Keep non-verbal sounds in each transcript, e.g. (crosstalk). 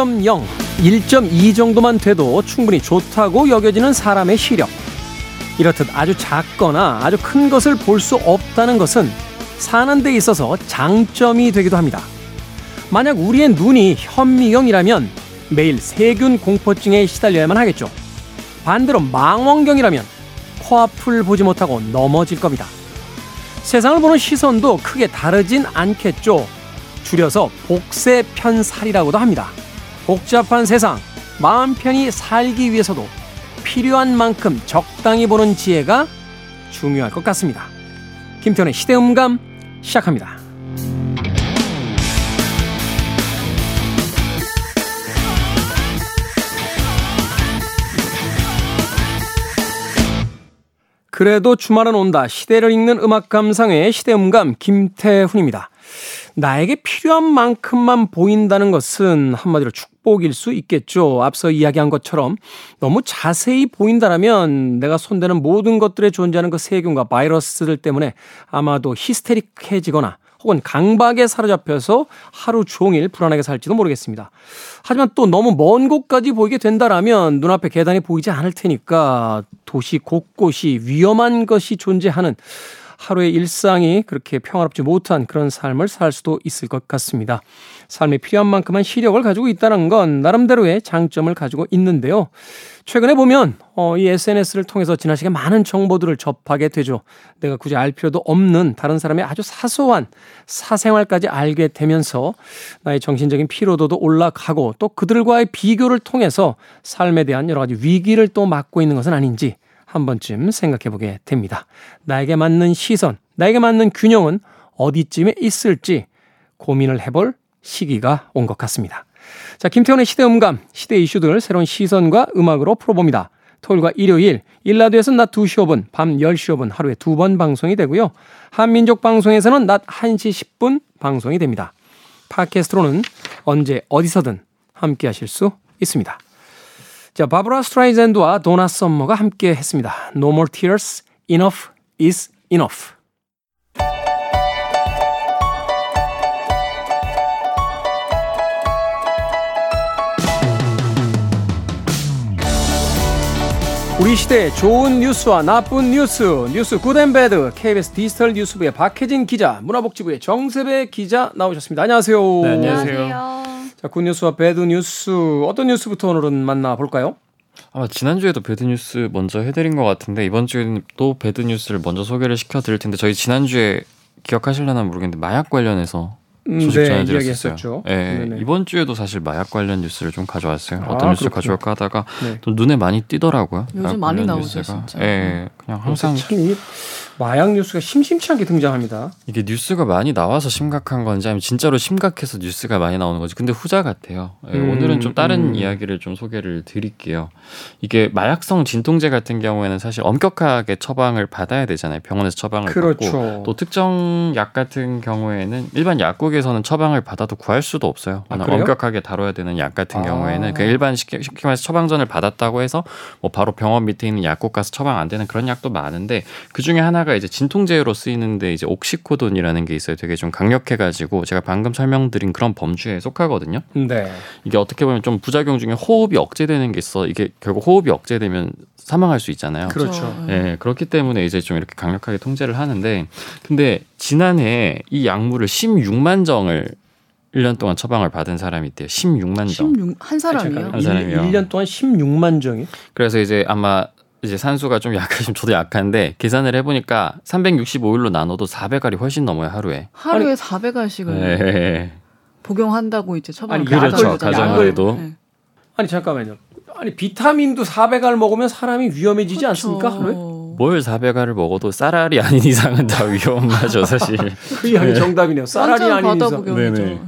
1.0, 1.2 정도만 돼도 충분히 좋다고 여겨지는 사람의 시력. 이렇듯 아주 작거나 아주 큰 것을 볼 수 없다는 것은 사는 데 있어서 장점이 되기도 합니다. 만약 우리의 눈이 현미경이라면 매일 세균 공포증에 시달려야만 하겠죠. 반대로 망원경이라면 코앞을 보지 못하고 넘어질 겁니다. 세상을 보는 시선도 크게 다르진 않겠죠. 줄여서 복세 편살이라고도 합니다. 복잡한 세상, 마음 편히 살기 위해서도 필요한 만큼 적당히 보는 지혜가 중요할 것 같습니다. 김태훈의 시대음감 시작합니다. 그래도 주말은 온다. 시대를 읽는 음악 감상의 시대음감 김태훈입니다. 나에게 필요한 만큼만 보인다는 것은 한마디로 축 복일 수 있겠죠. 앞서 이야기한 것처럼 너무 자세히 보인다라면 내가 손대는 모든 것들에 존재하는 그 세균과 바이러스들 때문에 아마도 히스테릭해지거나 혹은 강박에 사로잡혀서 하루 종일 불안하게 살지도 모르겠습니다. 하지만 또 너무 먼 곳까지 보이게 된다라면 눈앞에 계단이 보이지 않을 테니까 도시 곳곳이 위험한 것이 존재하는 하루의 일상이 그렇게 평화롭지 못한 그런 삶을 살 수도 있을 것 같습니다. 삶에 필요한 만큼만 시력을 가지고 있다는 건 나름대로의 장점을 가지고 있는데요. 최근에 보면 어, 이 SNS를 통해서 지나치게 많은 정보들을 접하게 되죠. 내가 굳이 알 필요도 없는 다른 사람의 아주 사소한 사생활까지 알게 되면서 나의 정신적인 피로도도 올라가고 또 그들과의 비교를 통해서 삶에 대한 여러 가지 위기를 또 맞고 있는 것은 아닌지 한 번쯤 생각해 보게 됩니다. 나에게 맞는 시선, 나에게 맞는 균형은 어디쯤에 있을지 고민을 해볼 시기가 온 것 같습니다. 자, 김태훈의 시대 음감, 시대 이슈들 새로운 시선과 음악으로 풀어봅니다. 토요일과 일요일, 일라드에서는 낮 2시 5분, 밤 10시 5분 하루에 두 번 방송이 되고요. 한민족 방송에서는 낮 1시 10분 방송이 됩니다. 팟캐스트로는 언제 어디서든 함께 하실 수 있습니다. 자, 바브라 스트라이젠드와 도나 썸머가 함께 했습니다. No more tears, enough is enough. 우리 시대 좋은 뉴스와 나쁜 뉴스, 뉴스 good and bad, KBS 디지털 뉴스부의 박혜진 기자, 문화복지부의 정세배 기자 나오셨습니다. 안녕하세요. 네, 안녕하세요. 자, good news와 bad news 어떤 뉴스부터 오늘은 만나볼까요? 아마 지난주에도 bad news 먼저 해드린 것 같은데 이번 주에는 또 bad news를 먼저 소개를 시켜드릴 텐데 저희 지난주에 기억하실려나 모르겠는데 마약 관련해서 음, 소식 네, 전해드렸었죠. 네, 이번 주에도 사실 마약 관련 뉴스를 좀 가져왔어요. 어떤 아, 뉴스 를 가져올까 하다가 네. 또 눈에 많이 띄더라고요. 요즘 많이 나오죠, 진짜. 예, 그냥 항상 마약 뉴스가 심심치 않게 등장합니다. 이게 뉴스가 많이 나와서 심각한 건지 아니면 진짜로 심각해서 뉴스가 많이 나오는 거지. 근데 후자 같아요. 예, 음, 오늘은 좀 다른 음. 이야기를 좀 소개를 드릴게요. 이게 마약성 진통제 같은 경우에는 사실 엄격하게 처방을 받아야 되잖아요. 병원에서 처방을 그렇죠. 받고 또 특정 약 같은 경우에는 일반 약국에서는 처방을 받아도 구할 수도 없어요. 아, 엄격하게 다뤄야 되는 약 같은 아. 경우에는 그 일반 쉽게 말해서 처방전을 받았다고 해서 뭐 바로 병원 밑에 있는 약국 가서 처방 안 되는 그런 약도 많은데 그 중에 하나가 하나가 이제 진통제로 쓰이는데 이제 옥시코돈이라는 게 있어요. 되게 좀 강력해가지고 제가 방금 설명드린 그런 범주에 속하거든요. 네. 이게 어떻게 보면 좀 부작용 중에 호흡이 억제되는 게 있어. 이게 결국 호흡이 억제되면 사망할 수 있잖아요. 그렇죠. 네, 그렇기 때문에 이제 좀 이렇게 강력하게 통제를 하는데, 근데 지난해 이 약물을 16만 정을 1년 동안 처방을 받은 사람이 있대요. 16만 정. 16, 한 사람이요? 한 사람이요. 1 년 동안 16만 정이? 그래서 이제 아마 이제 산수가 좀 약하시면 (laughs) 저도 약한데 계산을 해보니까 365일로 나눠도 400알이 훨씬 넘어요 하루에. 하루에 아니, 400알씩을 네. 복용한다고 이제 처방을 그렇죠 가정에도. 네. 아니 잠깐만요. 아니 비타민도 400알 먹으면 사람이 위험해지지 그렇죠. 않습니까 하루에? 뭘 400알을 먹어도 쌀알이 아닌 이상은 다 위험하죠 사실. (laughs) 그 양이 정답이네요. 쌀알이 아닌 이상. 네네.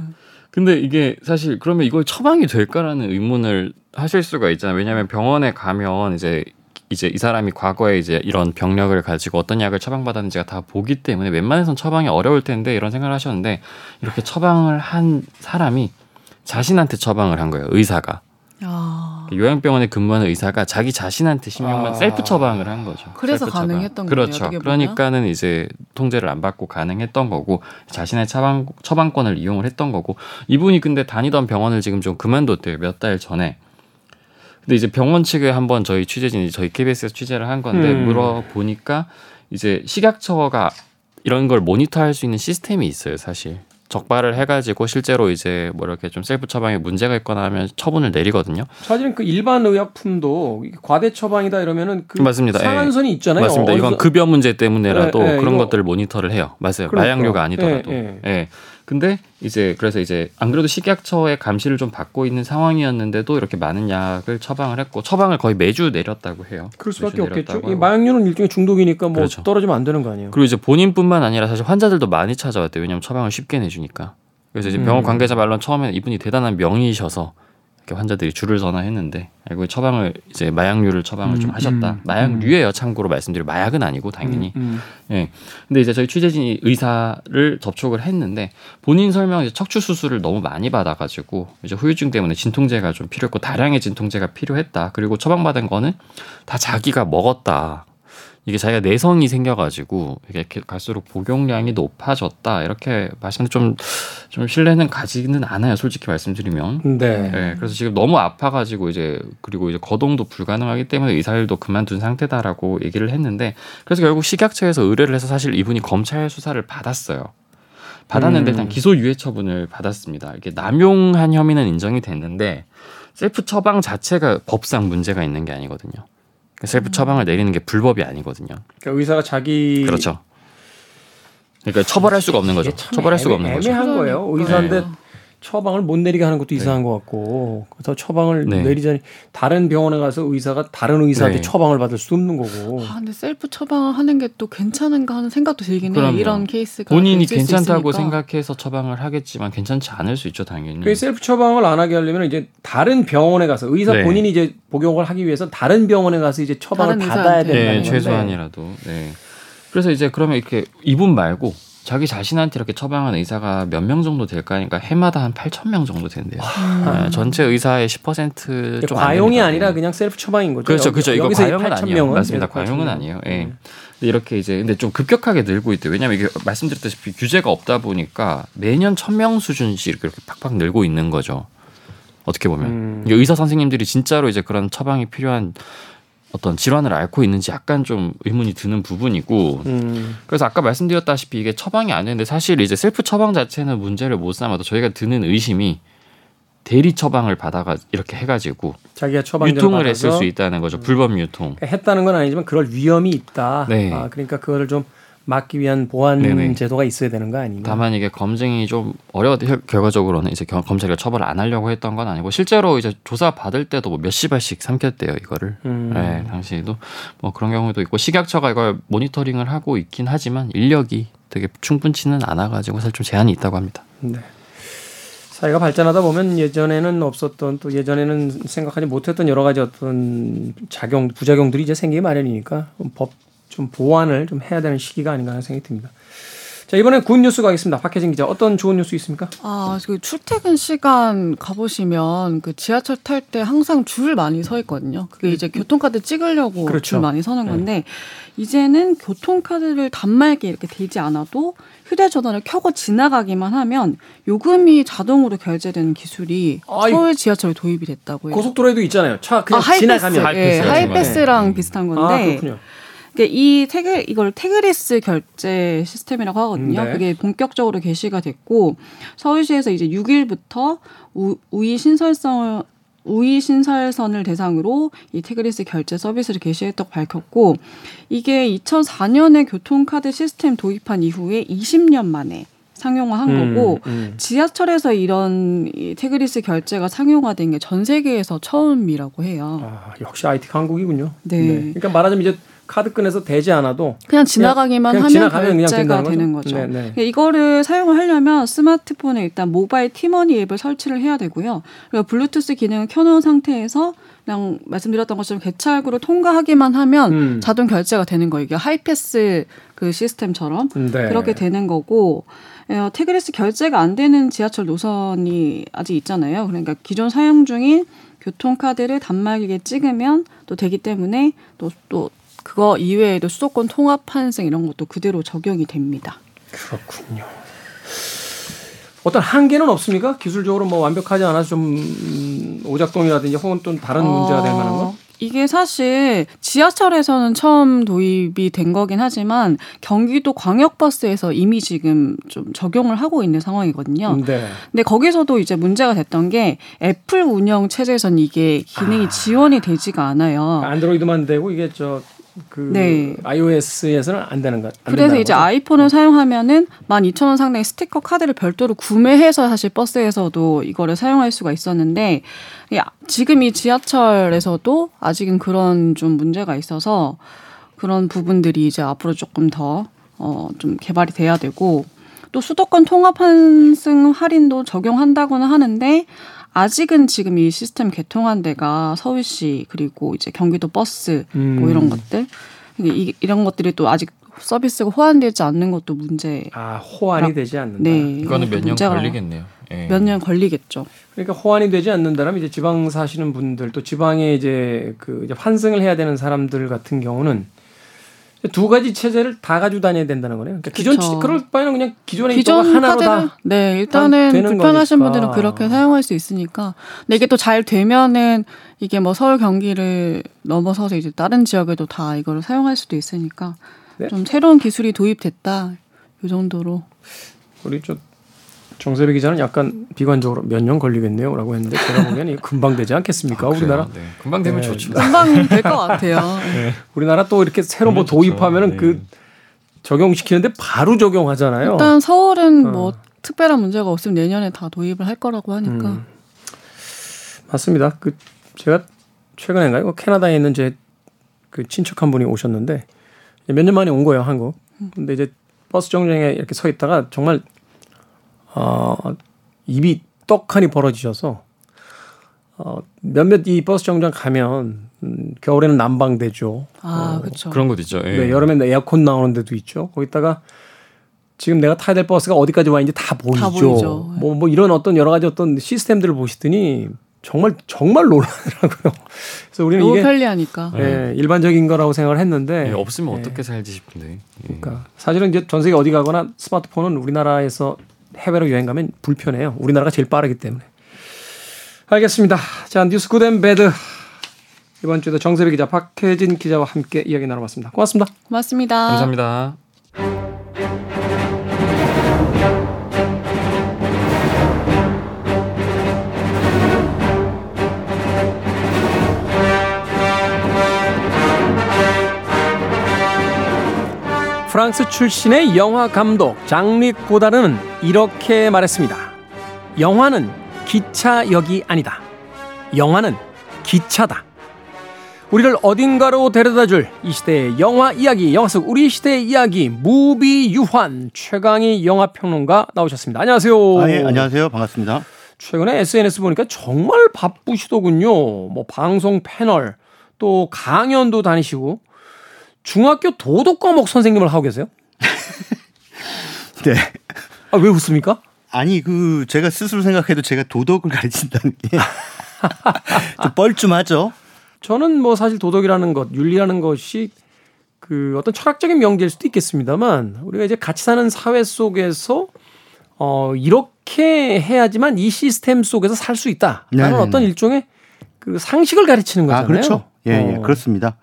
근데 이게 사실 그러면 이걸 처방이 될까라는 의문을 하실 수가 있잖아요. 왜냐하면 병원에 가면 이제 이제 이 사람이 과거에 이제 이런 병력을 가지고 어떤 약을 처방받았는지가 다 보기 때문에 웬만해선 처방이 어려울 텐데 이런 생각을 하셨는데 이렇게 처방을 한 사람이 자신한테 처방을 한 거예요 의사가. 아... 요양병원에 근무하는 의사가 자기 자신한테 신경만 아. 셀프 처방을 한 거죠. 그래서 가능했던 거예요. 그렇죠. 그러니까는 이제 통제를 안 받고 가능했던 거고 자신의 처방 처방권을 이용을 했던 거고 이분이 근데 다니던 병원을 지금 좀 그만뒀대요. 몇 달 전에. 근데 이제 병원 측에 한번 저희 취재진이 저희 KBS에서 취재를 한 건데 음. 물어보니까 이제 식약처가 이런 걸 모니터할 수 있는 시스템이 있어요, 사실. 적발을 해가지고 실제로 이제 뭐 이렇게 좀 셀프 처방에 문제가 있거나 하면 처분을 내리거든요. 사실은 그 일반 의약품도 과대 처방이다 이러면은 그 맞습니다. 상한선이 예. 있잖아요. 맞습니다. 이건 급여 문제 때문에라도 예, 예, 그런. 것들을 모니터를 해요. 맞아요. 그러니까. 마약류가 아니더라도. 예, 예. 예. 근데 이제 그래서 이제 안 그래도 식약처의 감시를 좀 받고 있는 상황이었는데도 이렇게 많은 약을 처방을 했고 처방을 거의 매주 내렸다고 해요. 그럴 수밖에 없겠죠. 이 마약류는 일종의 중독이니까 뭐 그렇죠. 떨어지면 안 되는 거 아니에요. 그리고 이제 본인뿐만 아니라 사실 환자들도 많이 찾아왔대요. 왜냐하면 처방을 쉽게 내주니까. 그래서 이제 병원 음. 관계자 말로는 처음에는 이분이 대단한 명의이셔서 이렇게 환자들이 줄을 서나 했는데 알고 처방을 이제 마약류를 처방을 음, 좀 하셨다. 음, 마약류예요. 참고로 말씀드리면 마약은 아니고 당연히. 음, 음, 예. 근데 이제 저희 취재진이 의사를 접촉을 했는데 본인 설명 이제 척추 수술을 너무 많이 받아가지고 이제 후유증 때문에 진통제가 좀 필요했고 다량의 진통제가 필요했다. 그리고 처방받은 거는 다 자기가 먹었다. 이게 자기가 내성이 생겨가지고 이게 갈수록 복용량이 높아졌다 이렇게 말씀을 좀, 좀 신뢰는 가지는 않아요 솔직히 말씀드리면 네. 네. 그래서 지금 너무 아파가지고 이제 그리고 이제 거동도 불가능하기 때문에 의사일도 그만둔 상태다라고 얘기를 했는데 그래서 결국 식약처에서 의뢰를 해서 사실 이분이 검찰 수사를 받았어요 받았는데 음. 일단 기소유예 처분을 받았습니다 이게 남용한 혐의는 인정이 됐는데 셀프 처방 자체가 법상 문제가 있는 게 아니거든요. 셀프 처방을 내리는 게 불법이 아니거든요. 그러니까 의사가 자기 그렇죠. 그러니까 처벌할 수가 없는 거죠. 처벌할 수가 없는 거죠. 애매한 거예요. 의사인데 네. 처방을 못 내리게 하는 것도 네. 이상한 것 같고 그래서 처방을 네. 내리자니 다른 병원에 가서 의사가 다른 의사한테 네. 처방을 받을 수 없는 거고. 아 근데 셀프 처방을 하는 게 또 괜찮은가 하는 생각도 들긴 해요. 이런 케이스가 본인이 괜찮다고 생각해서 처방을 하겠지만 괜찮지 않을 수 있죠 당연히. 그 셀프 처방을 안 하게 하려면 이제 다른 병원에 가서 의사 네. 본인이 이제 복용을 하기 위해서 다른 병원에 가서 이제 처방을 받아야 된다는 네, 최소한이라도. 네. 그래서 이제 그러면 이렇게 이분 말고 자기 자신한테 이렇게 처방한 의사가 몇 명 정도 될까 하니까 해마다 한 8천 명 정도 된대요. 네, 전체 의사의 10%좀 과용이 아니라 그냥 셀프 처방인 거죠. 그렇죠, 그렇죠. 이거 과용은 아니에요. 맞습니다. 과용은 아니에요. 예. 네. 이렇게 이제 근데 좀 급격하게 늘고 있대요. 왜냐하면 이게 말씀드렸다시피 규제가 없다 보니까 매년 천 명 수준씩 이렇게 팍팍 늘고 있는 거죠. 어떻게 보면 음. 의사 선생님들이 진짜로 이제 그런 처방이 필요한 어떤 질환을 앓고 있는지 약간 좀 의문이 드는 부분이고. 음. 그래서 아까 말씀드렸다시피 이게 처방이 아니는데 사실 이제 셀프 처방 자체는 문제를 못 삼아도 저희가 드는 의심이 대리 처방을 받아가 이렇게 해가지고 자기가 처방 유통을 했을 수 있다는 거죠. 불법 유통. 그러니까 했다는 건 아니지만 그럴 위험이 있다. 네. 아, 그러니까 그거를 좀 막기 위한 보안 네네. 제도가 있어야 되는 거 아닌가? 다만 이게 검증이 좀 어려워 결과적으로는 이제 검찰이 처벌을 안 하려고 했던 건 아니고 실제로 이제 조사 받을 때도 뭐 몇십 알씩 삼켰대요 이거를. 음. 네, 당시에도 뭐 그런 경우도 있고 식약처가 이걸 모니터링을 하고 있긴 하지만 인력이 되게 충분치는 않아가지고 사실 좀 제한이 있다고 합니다. 네. 사회가 발전하다 보면 예전에는 없었던 또 예전에는 생각하지 못했던 여러 가지 어떤 작용 부작용들이 이제 생기기 마련이니까 법 좀 보완을 좀 해야 되는 시기가 아닌가 하는 생각이 듭니다. 자, 이번엔 good news 가겠습니다. 박혜진 기자, 어떤 좋은 뉴스 있습니까? 아, 그 출퇴근 시간 가보시면 그 지하철 탈 때 항상 줄 많이 서 있거든요. 그게 이제 교통카드 찍으려고 그렇죠. 줄 많이 서는 네. 건데, 네. 이제는 교통카드를 단말기에 이렇게 대지 않아도 휴대전화를 켜고 지나가기만 하면 요금이 자동으로 결제되는 기술이 아, 서울 지하철에 도입이 됐다고 해요. 고속도로에도 있잖아요. 차 그냥 아, 지나가면. 하이패스, 예, 하이패스랑 네. 비슷한 건데. 아, 그러니까 이 태그 이걸 tagless 결제 시스템이라고 하거든요. 네. 그게 본격적으로 개시가 됐고 서울시에서 이제 6일부터 우, 우이 신설성 우이 신설선을 대상으로 이 tagless 결제 서비스를 개시했다고 밝혔고 이게 2004년에 교통카드 시스템 도입한 이후에 20년 만에 상용화한 음, 거고 음. 지하철에서 이런 tagless 결제가 상용화된 게 전 세계에서 처음이라고 해요. 아, 역시 IT 강국이군요. 네. 네. 그러니까 말하자면 이제 카드 꺼내서 대지 않아도 그냥 지나가기만 그냥, 그냥 하면 결제가 되는 거죠. 네, 네. 그러니까 이거를 사용을 하려면 스마트폰에 일단 모바일 티머니 앱을 설치를 해야 되고요. 그리고 블루투스 기능을 켜놓은 상태에서 그냥 말씀드렸던 것처럼 개찰구를 통과하기만 하면 음. 자동 결제가 되는 거예요. 이게 하이패스 그 시스템처럼 네. 그렇게 되는 거고 어, tagless 결제가 안 되는 지하철 노선이 아직 있잖아요. 그러니까 기존 사용 중인 교통카드를 단말기에 찍으면 또 되기 때문에 또, 또 그거 이외에도 수도권 통합 환승 이런 것도 그대로 적용이 됩니다. 그렇군요. 어떤 한계는 없습니까? 기술적으로 뭐 완벽하지 않아서 좀 음, 오작동이라든지 혹은 또 다른 문제가 될 만한 거? 이게 사실 지하철에서는 처음 도입이 된 거긴 하지만 경기도 광역버스에서 이미 지금 좀 적용을 하고 있는 상황이거든요. 네. 근데 거기서도 이제 문제가 됐던 게 애플 운영 체제에서는 이게 기능이 아. 지원이 되지가 않아요. 안드로이드만 되고 이게 저 그 네. iOS에서는 안 되는 것. 그래서 이제 거죠? 아이폰을 어. 사용하면은 12,000원 상당의 스티커 카드를 별도로 구매해서 사실 버스에서도 이거를 사용할 수가 있었는데 지금 이 지하철에서도 아직은 그런 좀 문제가 있어서 그런 부분들이 이제 앞으로 조금 더 어, 좀 개발이 돼야 되고 또 수도권 통합 환승 할인도 적용한다고는 하는데 아직은 지금 이 시스템 개통한 데가 서울시 그리고 이제 경기도 버스 음. 뭐 이런 음. 것들 이, 이런 것들이 또 아직 서비스가 호환되지 않는 것도 문제. 아 호환이 되지 않는다. 네, 이거는 몇 년 걸리겠네요. 예. 몇년 걸리겠죠. 그러니까 호환이 되지 않는다면 이제 지방 사시는 분들 또 지방에 이제 그 이제 환승을 해야 되는 사람들 같은 경우는 두 가지 체제를 다 가지고 다녀야 된다는 거네요. 그러니까 기존 그쵸. 그럴 바에는 그냥 기존에 기존 있던 하나로 다 네, 일단은 불편하신 거니까. 분들은 그렇게 사용할 수 있으니까. 근데 이게 또 잘 되면은 이게 뭐 서울 경기를 넘어서서 이제 다른 지역에도 다 이거를 사용할 수도 있으니까 네. 좀 새로운 기술이 도입됐다. 이 정도로. 우리 좀 정세배 기자는 약간 비관적으로 몇 년 걸리겠네요라고 했는데 제가 보기에는 금방 되지 않겠습니까? 아, 우리나라 네. 금방 되면 네. 좋죠. 금방 될 것 같아요. (laughs) 네. 우리나라 또 이렇게 새로 뭐 도입하면은 네. 그 적용시키는데 바로 적용하잖아요. 일단 서울은 어. 뭐 특별한 문제가 없으면 내년에 다 도입을 할 거라고 하니까. 음. 맞습니다. 그 제가 최근에인가요? 캐나다에 있는 제 그 친척 한 분이 오셨는데 몇 년 만에 온 거예요 한국. 근데 이제 버스 정류장에 이렇게 서 있다가 정말 어, 입이 떡하니 벌어지셔서 어, 몇몇 이 버스 정류장 가면 음, 겨울에는 난방되죠. 아, 어, 그렇죠. 그런 곳 있죠. 예. 네, 여름에는 에어컨 나오는 데도 있죠. 거기다가 지금 내가 타야 될 버스가 어디까지 와 있는지 다 보이죠. 다 보이죠. 뭐, 뭐 이런 어떤 여러 가지 어떤 시스템들을 보시더니 정말 정말 놀라더라고요. (laughs) 그래서 우리는 너무 이게 편리하니까. 예, 일반적인 거라고 생각을 했는데 예, 없으면 예. 어떻게 살지 싶은데. 예. 그러니까 사실은 이제 전 세계 어디 가거나 스마트폰은 우리나라에서 해외로 여행 가면 불편해요. 우리나라가 제일 빠르기 때문에. 알겠습니다. 자, 뉴스 good and bad. 이번 주에도 정세배 기자, 박혜진 기자와 함께 이야기 나눠봤습니다. 고맙습니다. 고맙습니다. 감사합니다. 프랑스 출신의 영화 감독 장릭 고다르는 이렇게 말했습니다. 영화는 기차역이 아니다. 영화는 기차다. 우리를 어딘가로 데려다 줄 이 시대의 영화 이야기, 영화 속 우리 시대의 이야기, 무비 유환 최강희 영화 평론가 나오셨습니다. 안녕하세요. 아, 예, 안녕하세요. 반갑습니다. 최근에 SNS 보니까 정말 바쁘시더군요. 뭐 방송 패널, 또 강연도 다니시고 중학교 도덕 과목 선생님을 하고 계세요? (laughs) 네. 아, 왜 웃습니까? 아니, 그, 제가 스스로 생각해도 제가 도덕을 가르친다는 게. (laughs) 좀 뻘쭘하죠? 저는 뭐 사실 도덕이라는 것, 윤리라는 것이 그 어떤 철학적인 명제일 수도 있겠습니다만 우리가 이제 같이 사는 사회 속에서 어, 이렇게 해야지만 이 시스템 속에서 살 수 있다라는 네네네. 어떤 일종의 그 상식을 가르치는 아, 거잖아요. 아, 그렇죠. 예, 예, 어. 그렇습니다.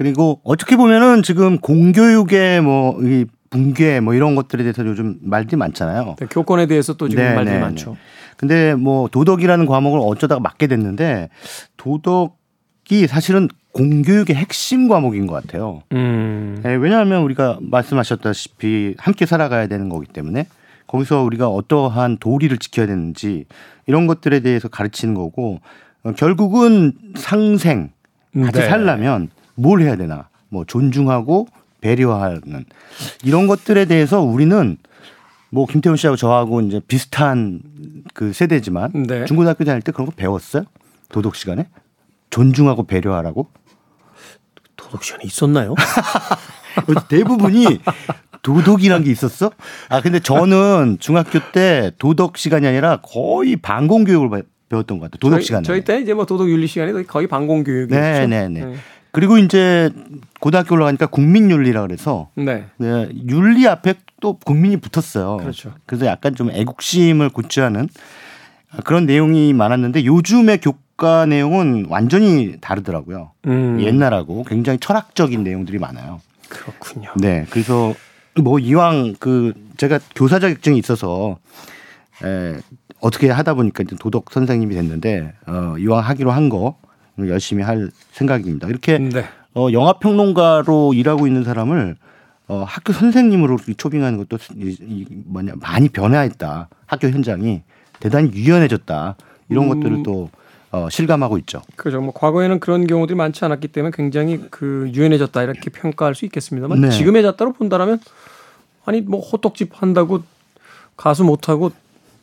그리고 어떻게 보면은 지금 공교육의 뭐이 붕괴 뭐 이런 것들에 대해서 요즘 말들이 많잖아요. 네, 교권에 대해서 또 지금 네, 말들이 네, 많죠. 네. 근데 뭐 도덕이라는 과목을 어쩌다가 맡게 됐는데 도덕이 사실은 공교육의 핵심 과목인 것 같아요. 음. 네, 왜냐하면 우리가 말씀하셨다시피 함께 살아가야 되는 거기 때문에 거기서 우리가 어떠한 도리를 지켜야 되는지 이런 것들에 대해서 가르치는 거고 어, 결국은 상생 같이 네. 살려면 뭘 해야 되나 뭐 존중하고 배려하는 이런 것들에 대해서 우리는 뭐 김태훈 씨하고 저하고 이제 비슷한 그 세대지만 네. 중고등학교 다닐 때 그런 거 배웠어요? 도덕 시간에 존중하고 배려하라고? 도덕 시간에 있었나요? (laughs) 대부분이 도덕이란 게 있었어? 아 근데 저는 중학교 때 도덕 시간이 아니라 거의 반공 교육을 배웠던 것 같아요. 도덕 시간. 저희 때 이제 뭐 도덕 윤리 시간이 거의 방공 교육이었죠. 네, 네, 네. 그리고 이제 고등학교 올라가니까 국민윤리라 그래서 네. 네. 윤리 앞에 또 국민이 붙었어요. 그렇죠. 그래서 약간 좀 애국심을 고취하는 그런 내용이 많았는데 요즘의 교과 내용은 완전히 다르더라고요. 음. 옛날하고 굉장히 철학적인 내용들이 많아요. 그렇군요. 네, 그래서 뭐 이왕 그 제가 교사 자격증이 있어서 에, 어떻게 하다 보니까 이제 도덕 선생님이 됐는데 어, 이왕 하기로 한 거 열심히 할 생각입니다. 이렇게 네. 어, 영화 평론가로 일하고 있는 사람을 어, 학교 선생님으로 초빙하는 것도 이, 이 뭐냐 많이 변화했다. 학교 현장이 대단히 유연해졌다. 이런 음. 것들을 또 어, 실감하고 있죠. 그렇죠. 뭐 과거에는 그런 경우들이 많지 않았기 때문에 굉장히 그 유연해졌다 이렇게 평가할 수 있겠습니다만 네. 지금의 잣대로 본다라면 아니 뭐 호떡집 한다고 가수 못하고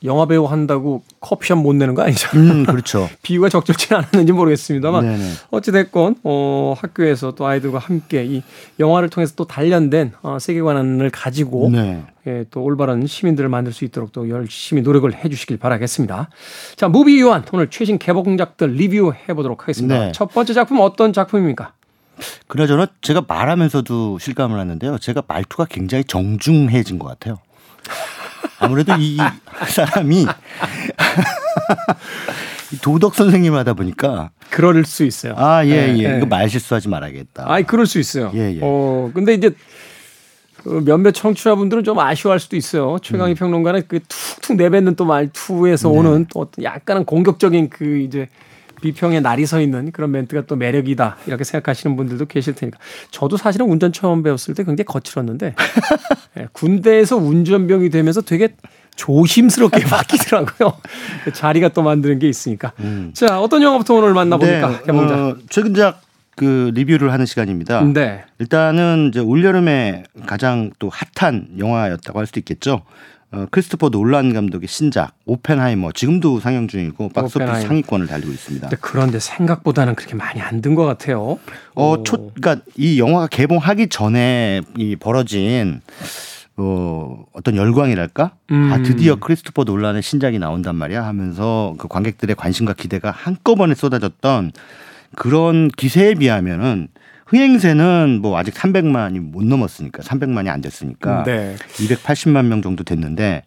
영화 배우 한다고 커피숍 못 내는 거 아니죠? 음, 그렇죠. (laughs) 비유가 적절치 않았는지 모르겠습니다만 어찌 됐건 어, 학교에서 또 아이들과 함께 이 영화를 통해서 또 단련된 어, 세계관을 가지고 네. 예, 또 올바른 시민들을 만들 수 있도록 또 열심히 노력을 해주시길 바라겠습니다. 자, 무비 유한 오늘 최신 개봉작들 리뷰해 보도록 하겠습니다. 네. 첫 번째 작품 어떤 작품입니까? 그나저나 제가 말하면서도 실감을 하는데요. 제가 말투가 굉장히 정중해진 것 같아요. 아무래도 이 사람이 (laughs) 도덕 선생님을 하다 보니까 그럴 수 있어요. 아, 예, 네, 예. 네. 이거 말 실수하지 말아야겠다. 아, 그럴 수 있어요. 예, 예. 어, 근데 이제 그 몇몇 청취자분들은 좀 아쉬워할 수도 있어요. 최강희 음. 평론가는 그 툭툭 내뱉는 또 말투에서 네. 오는 또 약간은 공격적인 그 이제 비평의 날이 서 있는 그런 멘트가 또 매력이다 이렇게 생각하시는 분들도 계실 테니까 저도 사실은 운전 처음 배웠을 때 굉장히 거칠었는데 네, (laughs) 군대에서 운전병이 되면서 되게 조심스럽게 (laughs) 바뀌더라고요. 자리가 또 만드는 게 있으니까. 음. 자 어떤 영화부터 오늘 만나보니까 네, 개봉작. 어, 최근작 그 리뷰를 하는 시간입니다. 네. 일단은 이제 올 여름에 가장 또 핫한 영화였다고 할 수도 있겠죠. 어, 크리스토퍼 놀란 감독의 신작 오펜하이머 지금도 상영 중이고 박스오피스 상위권을 달리고 있습니다. 그런데 생각보다는 그렇게 많이 안 든 것 같아요. 어, 초, 그러니까 이 영화가 개봉하기 전에 이 벌어진 어, 어떤 열광이랄까? 음. 아, 드디어 크리스토퍼 놀란의 신작이 나온단 말이야 하면서 그 관객들의 관심과 기대가 한꺼번에 쏟아졌던 그런 기세에 비하면은 흥행세는 뭐 아직 300만이 못 넘었으니까 300만이 안 됐으니까 네. 280만 명 정도 됐는데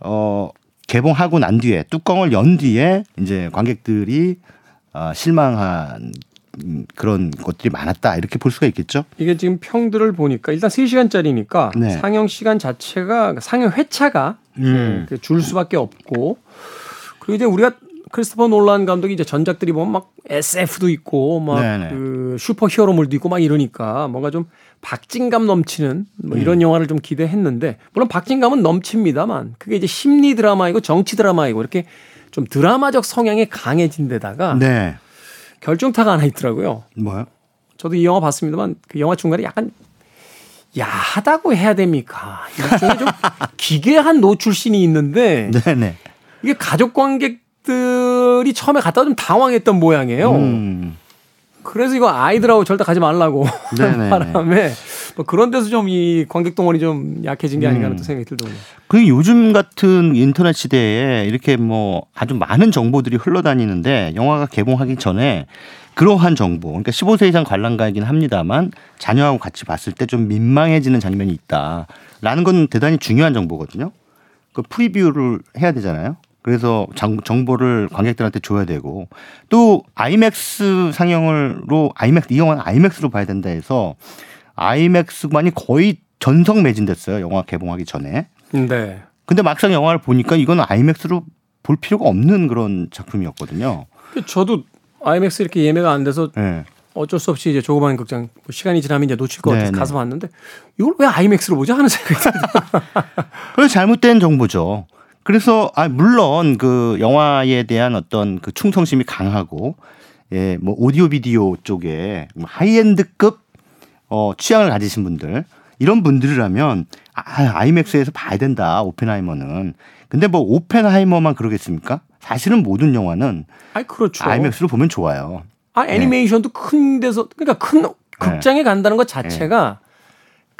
어 개봉하고 난 뒤에 뚜껑을 연 뒤에 이제 관객들이 어, 실망한 그런 것들이 많았다 이렇게 볼 수가 있겠죠. 이게 지금 평들을 보니까 일단 3시간짜리니까 네. 상영 시간 자체가 상영 회차가 음. 네, 줄 수밖에 없고 그리고 이제 우리가 크리스토퍼 놀란 감독이 이제 전작들이 보면 막 SF도 있고 막 그 슈퍼 히어로물도 있고 막 이러니까 뭔가 좀 박진감 넘치는 뭐 이런 음. 영화를 좀 기대했는데 물론 박진감은 넘칩니다만 그게 이제 심리 드라마이고 정치 드라마이고 이렇게 좀 드라마적 성향이 강해진 데다가 네. 결정타가 하나 있더라고요. 뭐요? 저도 이 영화 봤습니다만 그 영화 중간에 약간 야하다고 해야 됩니까? 일종의 좀 (laughs) 기괴한 노출신이 있는데 네네. 이게 가족 관계 가족들이 처음에 갔다 좀 당황했던 모양이에요. 음. 그래서 이거 아이들하고 절대 가지 말라고 (laughs) 바람에 뭐 그런 데서 좀 이 관객 동원이 좀 약해진 게 아닌가 하는 음. 생각이 들더군요. 그 요즘 같은 인터넷 시대에 이렇게 뭐 아주 많은 정보들이 흘러다니는데 영화가 개봉하기 전에 그러한 정보, 그러니까 15세 이상 관람가이긴 합니다만 자녀하고 같이 봤을 때 좀 민망해지는 장면이 있다라는 건 대단히 중요한 정보거든요. 그 프리뷰를 해야 되잖아요. 그래서 정보를 관객들한테 줘야 되고 또 아이맥스 상영을로 아이맥스 이 영화는 아이맥스로 봐야 된다 해서 아이맥스만이 거의 전성 매진됐어요. 영화 개봉하기 전에. 네. 근데 막상 영화를 보니까 이건 아이맥스로 볼 필요가 없는 그런 작품이었거든요. 저도 아이맥스 이렇게 예매가 안 돼서 네. 어쩔 수 없이 이제 조그만 극장 뭐 시간이 지나면 이제 놓칠 것 같아서 가서 봤는데 이걸 왜 아이맥스로 보지 하는 생각이 들어요. (laughs) 그래 잘못된 정보죠. 그래서 아 물론 그 영화에 대한 어떤 그 충성심이 강하고 예, 뭐 오디오 비디오 쪽에 뭐 하이엔드급 어 취향을 가지신 분들 이런 분들이라면 아, 아이맥스에서 봐야 된다. 오펜하이머는. 근데 뭐 오펜하이머만 그러겠습니까? 사실은 모든 영화는 아이 그렇죠. 아이맥스로 보면 좋아요. 아 애니메이션도 네. 큰 데서 그러니까 큰 극장에 네. 간다는 것 자체가 네.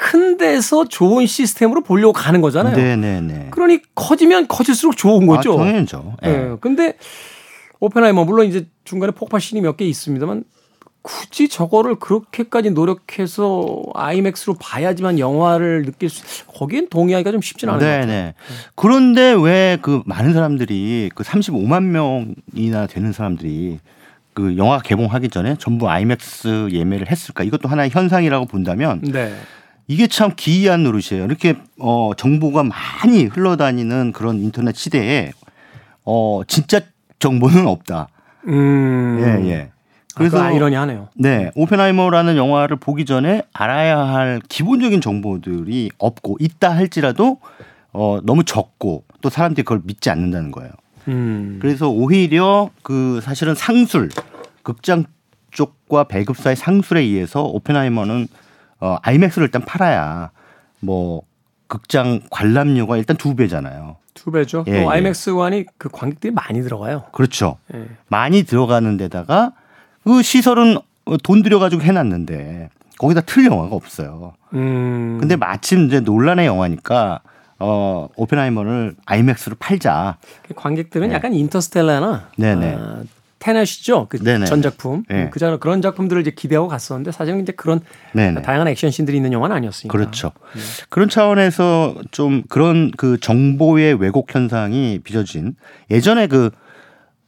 큰 데서 좋은 시스템으로 보려고 가는 거잖아요. 네네네. 그러니 커지면 커질수록 좋은 거죠. 아, 당연하죠. 네. 네. 근데 오펜하이머 물론 이제 중간에 폭발 씬이 몇 개 있습니다만 굳이 저거를 그렇게까지 노력해서 아이맥스로 봐야지만 영화를 느낄 수 거기엔 동의하기가 좀 쉽지는 않은 네네. 것 같아요. 그런데 왜 그 많은 사람들이 그 35만 명이나 되는 사람들이 그 영화 개봉하기 전에 전부 아이맥스 예매를 했을까? 이것도 하나의 현상이라고 본다면 네. 이게 참 기이한 노릇이에요. 이렇게 어 정보가 많이 흘러다니는 그런 인터넷 시대에 어 진짜 정보는 없다. 음. 예, 예. 그래서 아, 이러니하네요. 네, 오펜하이머라는 영화를 보기 전에 알아야 할 기본적인 정보들이 없고 있다 할지라도 어 너무 적고 또 사람들이 그걸 믿지 않는다는 거예요. 음. 그래서 오히려 그 사실은 상술 극장 쪽과 배급사의 상술에 의해서 오펜하이머는 어 아이맥스를 일단 팔아야 뭐 극장 관람료가 일단 두 배잖아요. 두 배죠. 예, 또 예. 아이맥스 관이 그 관객들이 많이 들어가요. 그렇죠. 예. 많이 들어가는 데다가 그 시설은 돈 들여가지고 해놨는데 거기다 틀 영화가 없어요. 음. 근데 마침 이제 논란의 영화니까 어 오펜하이머를 아이맥스로 팔자. 관객들은 네. 약간 인터스텔라나 네네. 아, 테넷이죠. 그 네네. 전작품. 네. 그 전, 그런 작품들을 이제 기대하고 갔었는데 사실은 이제 그런 네네. 다양한 액션 씬들이 있는 영화는 아니었으니까. 그렇죠. 네. 그런 차원에서 좀 그런 그 정보의 왜곡 현상이 빚어진 예전에 그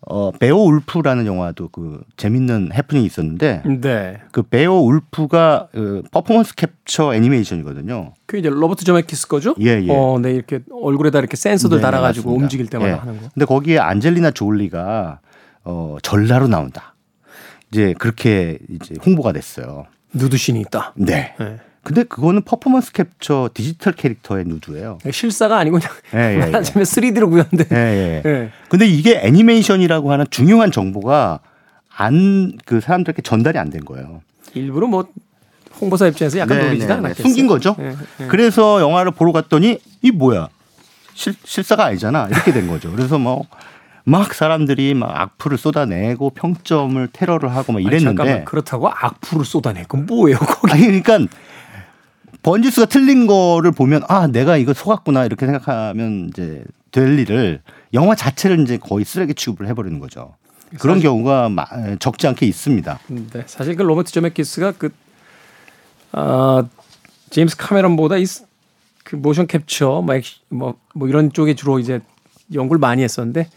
어, 베오 울프라는 영화도 그 재밌는 해프닝이 있었는데 네. 그 베오 울프가 그 퍼포먼스 캡처 애니메이션이거든요. 그 이제 로버트 저메키스 거죠? 예, 예. 어, 네 이렇게 얼굴에다 이렇게 센서들 네, 달아 가지고 움직일 때마다 예. 하는 거. 근데 거기에 안젤리나 졸리가 어, 전라로 나온다. 이제 그렇게 이제 홍보가 됐어요. 누드신이 있다. 네. 네. 근데 그거는 퍼포먼스 캡처 디지털 캐릭터의 누드예요. 실사가 아니고 그냥 예, 예, 말하자면 예. 3D로 구현된. 예, 예. 예. 근데 이게 애니메이션이라고 하는 중요한 정보가 안 그 사람들에게 전달이 안 된 거예요. 일부러 뭐 홍보사 입장에서 약간 네, 노리지도 네, 네. 않았겠어요. 숨긴 거죠. 네, 네. 그래서 영화를 보러 갔더니 이 뭐야 실, 실사가 아니잖아 이렇게 된 거죠. 그래서 뭐 막 사람들이 막 악플을 쏟아내고 평점을 테러를 하고 막 이랬는데 아니, 그렇다고 악플을 쏟아내고 뭐예요 거기? 아니 그러니까 번지수가 틀린 거를 보면 아 내가 이거 속았구나 이렇게 생각하면 이제 될 일을 영화 자체를 이제 거의 쓰레기 취급을 해버리는 거죠. 그런 경우가 적지 않게 있습니다. 네, 사실 그 로버트 조메키스가 그 아, 제임스 카메론보다 이, 그 모션 캡처 뭐, 뭐, 뭐 이런 쪽에 주로 이제 연구를 많이 했었는데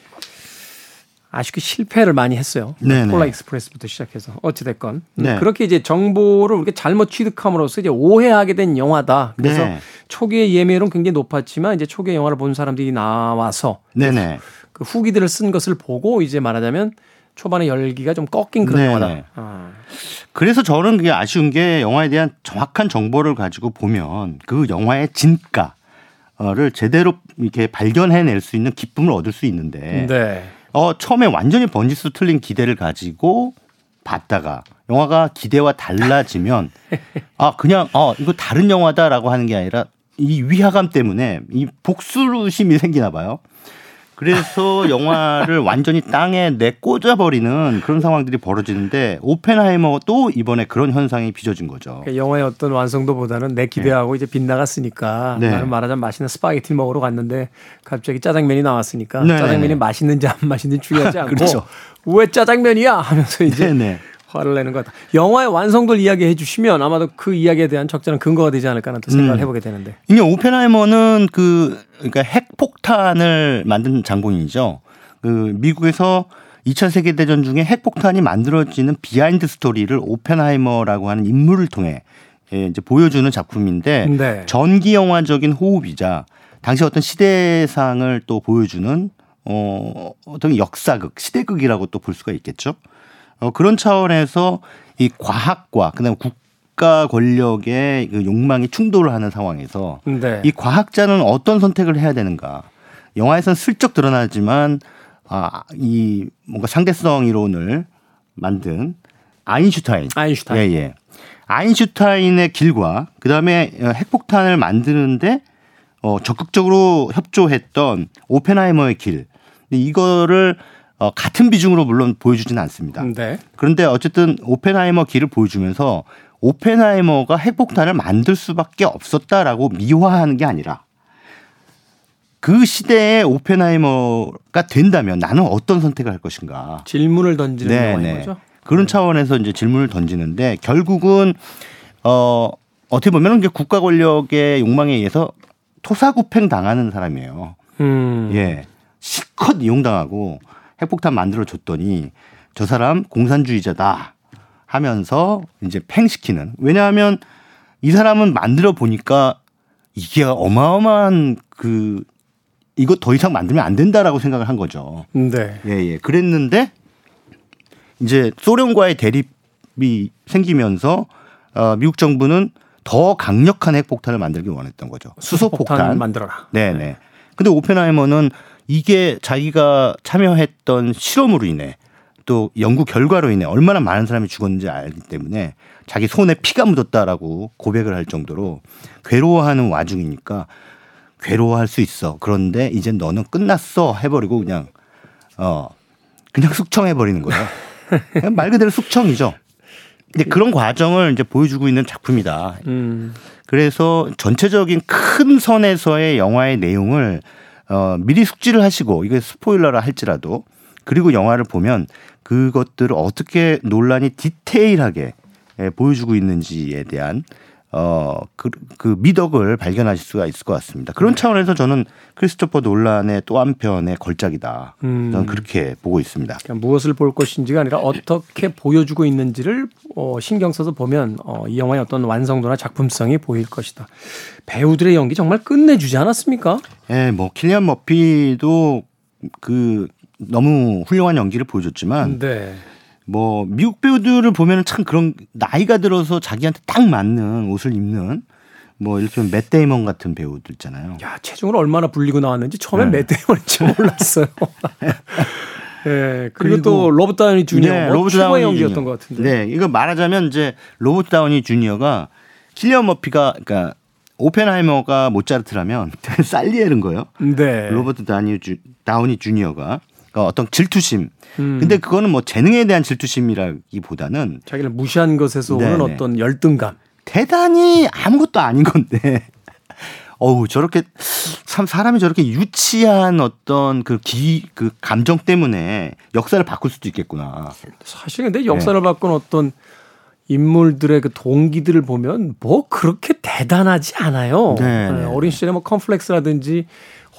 아쉽게 실패를 많이 했어요. 네네. 폴라 익스프레스부터 시작해서 어찌 됐건 네. 그렇게 이제 정보를 이렇게 잘못 취득함으로써 이제 오해하게 된 영화다. 그래서 네. 초기의 예매율은 굉장히 높았지만 이제 초기의 영화를 본 사람들이 나와서 네네. 그 후기들을 쓴 것을 보고 이제 말하자면 초반에 열기가 좀 꺾인 그런 네네. 영화다. 아. 그래서 저는 그게 아쉬운 게 영화에 대한 정확한 정보를 가지고 보면 그 영화의 진가를 제대로 이렇게 발견해낼 수 있는 기쁨을 얻을 수 있는데. 네. 어, 처음에 완전히 번지수 틀린 기대를 가지고 봤다가 영화가 기대와 달라지면 (laughs) 아 그냥 어 이거 다른 영화다라고 하는 게 아니라 이 위화감 때문에 이 복수심이 생기나 봐요. 그래서 (laughs) 영화를 완전히 땅에 내꽂아 버리는 그런 상황들이 벌어지는데 오펜하이머도 이번에 그런 현상이 빚어진 거죠. 그러니까 영화의 어떤 완성도보다는 내 기대하고 네. 이제 빗나갔으니까 네. 나는 말하자면 맛있는 스파게티 먹으러 갔는데 갑자기 짜장면이 나왔으니까 네. 짜장면이 맛있는지 안 맛있는지 중요하지 (laughs) 않고 그렇죠. 왜 짜장면이야 하면서 이제 네네. 네. 화를 내는 것 같다. 영화의 완성도를 이야기해 주시면 아마도 그 이야기에 대한 적절한 근거가 되지 않을까라는 또 생각을 음. 해보게 되는데. 이게 오펜하이머는 그 그러니까 핵폭탄을 만든 장본인이죠. 그 미국에서 2차 세계 대전 중에 핵폭탄이 만들어지는 비하인드 스토리를 오펜하이머라고 하는 인물을 통해 예, 이제 보여주는 작품인데 네. 전기 영화적인 호흡이자 당시 어떤 시대상을 또 보여주는 어 어떤 역사극, 시대극이라고 또 볼 수가 있겠죠. 어, 그런 차원에서 이 과학과 그다음 국가 권력의 그 욕망이 충돌을 하는 상황에서 네. 이 과학자는 어떤 선택을 해야 되는가? 영화에서는 슬쩍 드러나지만 아, 이 뭔가 상대성 이론을 만든 아인슈타인. 아인슈타인. 예, 예. 아인슈타인의 길과 그다음에 핵폭탄을 만드는데 어, 적극적으로 협조했던 오펜하이머의 길. 이거를 어, 같은 비중으로 물론 보여주지는 않습니다. 네. 그런데 어쨌든 오펜하이머 길을 보여주면서 오펜하이머가 핵폭탄을 만들 수밖에 없었다라고 미화하는 게 아니라 그 시대에 오펜하이머가 된다면 나는 어떤 선택을 할 것인가? 질문을 던지는 네, 영화인 네. 거죠. 그런 차원에서 이제 질문을 던지는데 결국은 어 어떻게 보면 이제 국가 권력의 욕망에 의해서 토사구팽 당하는 사람이에요. 음. 예. 실컷 이용당하고 핵폭탄 만들어 줬더니 저 사람 공산주의자다 하면서 이제 팽시키는. 왜냐하면 이 사람은 만들어 보니까 이게 어마어마한 그 이거 더 이상 만들면 안 된다라고 생각을 한 거죠. 네. 예, 예. 그랬는데 이제 소련과의 대립이 생기면서 어, 미국 정부는 더 강력한 핵폭탄을 만들기 원했던 거죠. 수소폭탄, 만들어라. 네네. 네. 근데 오펜하이머는 이게 자기가 참여했던 실험으로 인해 또 연구 결과로 인해 얼마나 많은 사람이 죽었는지 알기 때문에 자기 손에 피가 묻었다라고 고백을 할 정도로 괴로워하는 와중이니까 괴로워할 수 있어. 그런데 이제 너는 끝났어 해버리고 그냥 어 그냥 숙청해 버리는 거예요. 말 그대로 숙청이죠. 근데 그런 과정을 이제 보여주고 있는 작품이다. 음. 그래서 전체적인 큰 선에서의 영화의 내용을 어, 미리 숙지를 하시고 이게 스포일러라 할지라도 그리고 영화를 보면 그것들을 어떻게 논란이 디테일하게 예, 보여주고 있는지에 대한 어, 그, 그 미덕을 발견하실 수가 있을 것 같습니다. 그런 네. 차원에서 저는 크리스토퍼 논란의 또 한편의 걸작이다. 음. 저는 그렇게 보고 있습니다. 그러니까 무엇을 볼 것인지가 아니라 어떻게 보여주고 있는지를 어, 신경 써서 보면 어, 이 영화의 어떤 완성도나 작품성이 보일 것이다. 배우들의 연기 정말 끝내주지 않았습니까? 예, 뭐 킬리안 머피도 그 너무 훌륭한 연기를 보여줬지만 네. 뭐 미국 배우들을 보면은 참 그런 나이가 들어서 자기한테 딱 맞는 옷을 입는 뭐 이렇게 맷 데이먼 같은 배우들 있잖아요. 야 체중을 얼마나 불리고 나왔는지 처음엔 네. 맷 데이먼인지 몰랐어요. 네, (laughs) 그리고, 그리고, 또 로버트 다우니 주니어 네, 뭐 로버트 다우니 연기였던 것 같은데. 네, 이거 말하자면 이제 로버트 다우니 주니어가 킬리언 머피가 그러니까 오펜하이머가 모차르트라면 (laughs) 살리에린 거예요. 네. 로버트 다우니, 주, 다우니 주니어가 그러니까 어떤 질투심. 음. 근데 그거는 뭐 재능에 대한 질투심이라기보다는 자기를 무시한 것에서 오는 네네. 어떤 열등감. 대단히 아무것도 아닌 건데. (laughs) 어우 저렇게 참 사람이 저렇게 유치한 어떤 그기그 감정 때문에 역사를 바꿀 수도 있겠구나. 사실 근데 역사를 네. 바꾼 어떤 인물들의 그 동기들을 보면 뭐 그렇게 대단하지 않아요. 네, 네. 어린 시절에 뭐 컴플렉스라든지